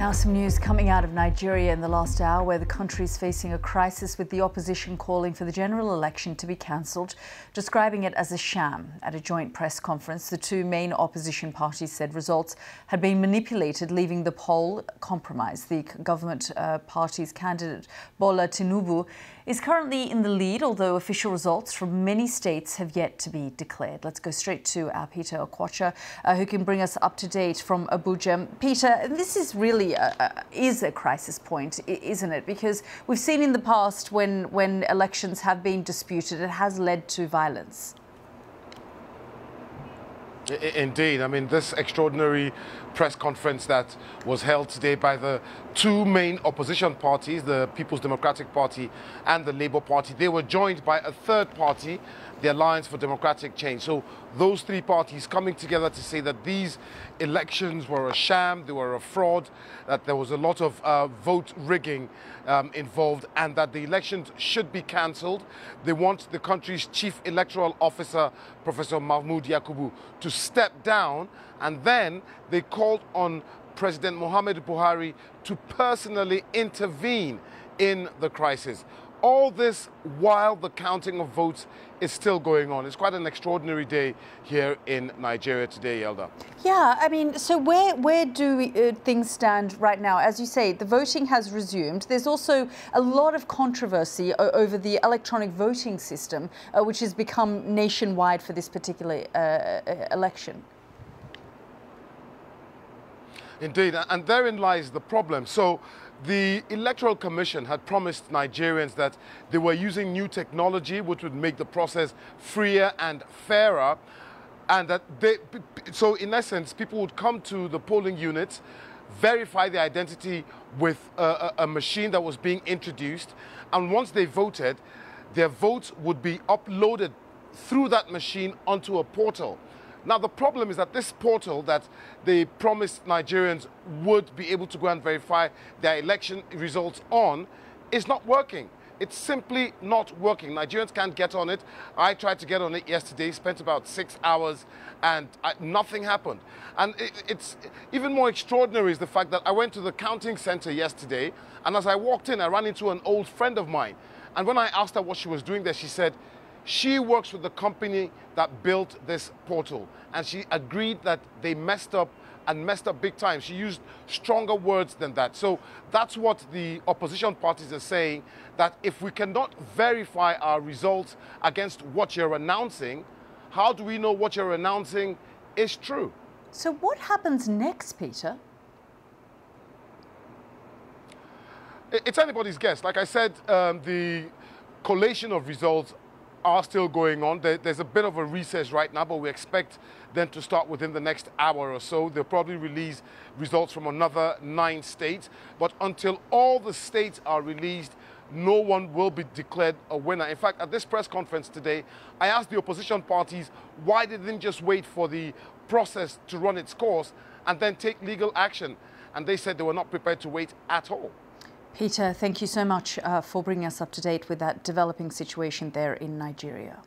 Now, some news coming out of Nigeria in the last hour, where the country is facing a crisis with the opposition calling for the general election to be cancelled, describing it as a sham. At a joint press conference, the two main opposition parties said results had been manipulated, leaving the poll compromised. The government uh, party's candidate, Bola Tinubu, is currently in the lead, although official results from many states have yet to be declared. Let's go straight to our Peter Okwoche, uh, who can bring us up to date from Abuja. Peter, this is really a, is a crisis point, isn't it? Because we've seen in the past when, when elections have been disputed, it has led to violence. Indeed. I mean, this extraordinary press conference that was held today by the two main opposition parties, the People's Democratic Party and the Labour Party, they were joined by a third party, the Alliance for Democratic Change. So those three parties coming together to say that these elections were a sham, they were a fraud, that there was a lot of uh, vote rigging um, involved, and that the elections should be cancelled. They want the country's chief electoral officer, Professor Mahmoud Yakubu, to step down, and then they called on President Muhammad Buhari to personally intervene in the crisis. All this while the counting of votes is still going on. It's quite an extraordinary day here in Nigeria today, Elda. Yeah, I mean, so where where do we, uh, things stand right now? As you say, the voting has resumed. There's also a lot of controversy over the electronic voting system, uh, which has become nationwide for this particular uh, uh election. Indeed, and therein lies the problem. So the Electoral Commission had promised Nigerians that they were using new technology which would make the process freer and fairer. And that they, so in essence, people would come to the polling units, verify their identity with a, a, machine that was being introduced. And once they voted, their votes would be uploaded through that machine onto a portal. Now, the problem is that this portal that they promised Nigerians would be able to go and verify their election results on is not working. It's simply not working. Nigerians can't get on it. I tried to get on it yesterday, spent about six hours, and I, nothing happened. And it, it's even more extraordinary is the fact that I went to the counting center yesterday, and as I walked in, I ran into an old friend of mine. And when I asked her what she was doing there, she said, she works with the company that built this portal, and she agreed that they messed up and messed up big time. She used stronger words than that. So that's what the opposition parties are saying that if we cannot verify our results against what you're announcing, how do we know what you're announcing is true? So, what happens next, Peter? It's anybody's guess. Like I said, um, the collation of results are still going on. there's a bit of a recess right now, but we expect them to start within the next hour or so. They'll probably release results from another nine states. But until all the states are released, no one will be declared a winner. In fact, at this press conference today, I asked the opposition parties why they didn't just wait for the process to run its course and then take legal action. And they said they were not prepared to wait at all. Peter, thank you so much uh, for bringing us up to date with that developing situation there in Nigeria.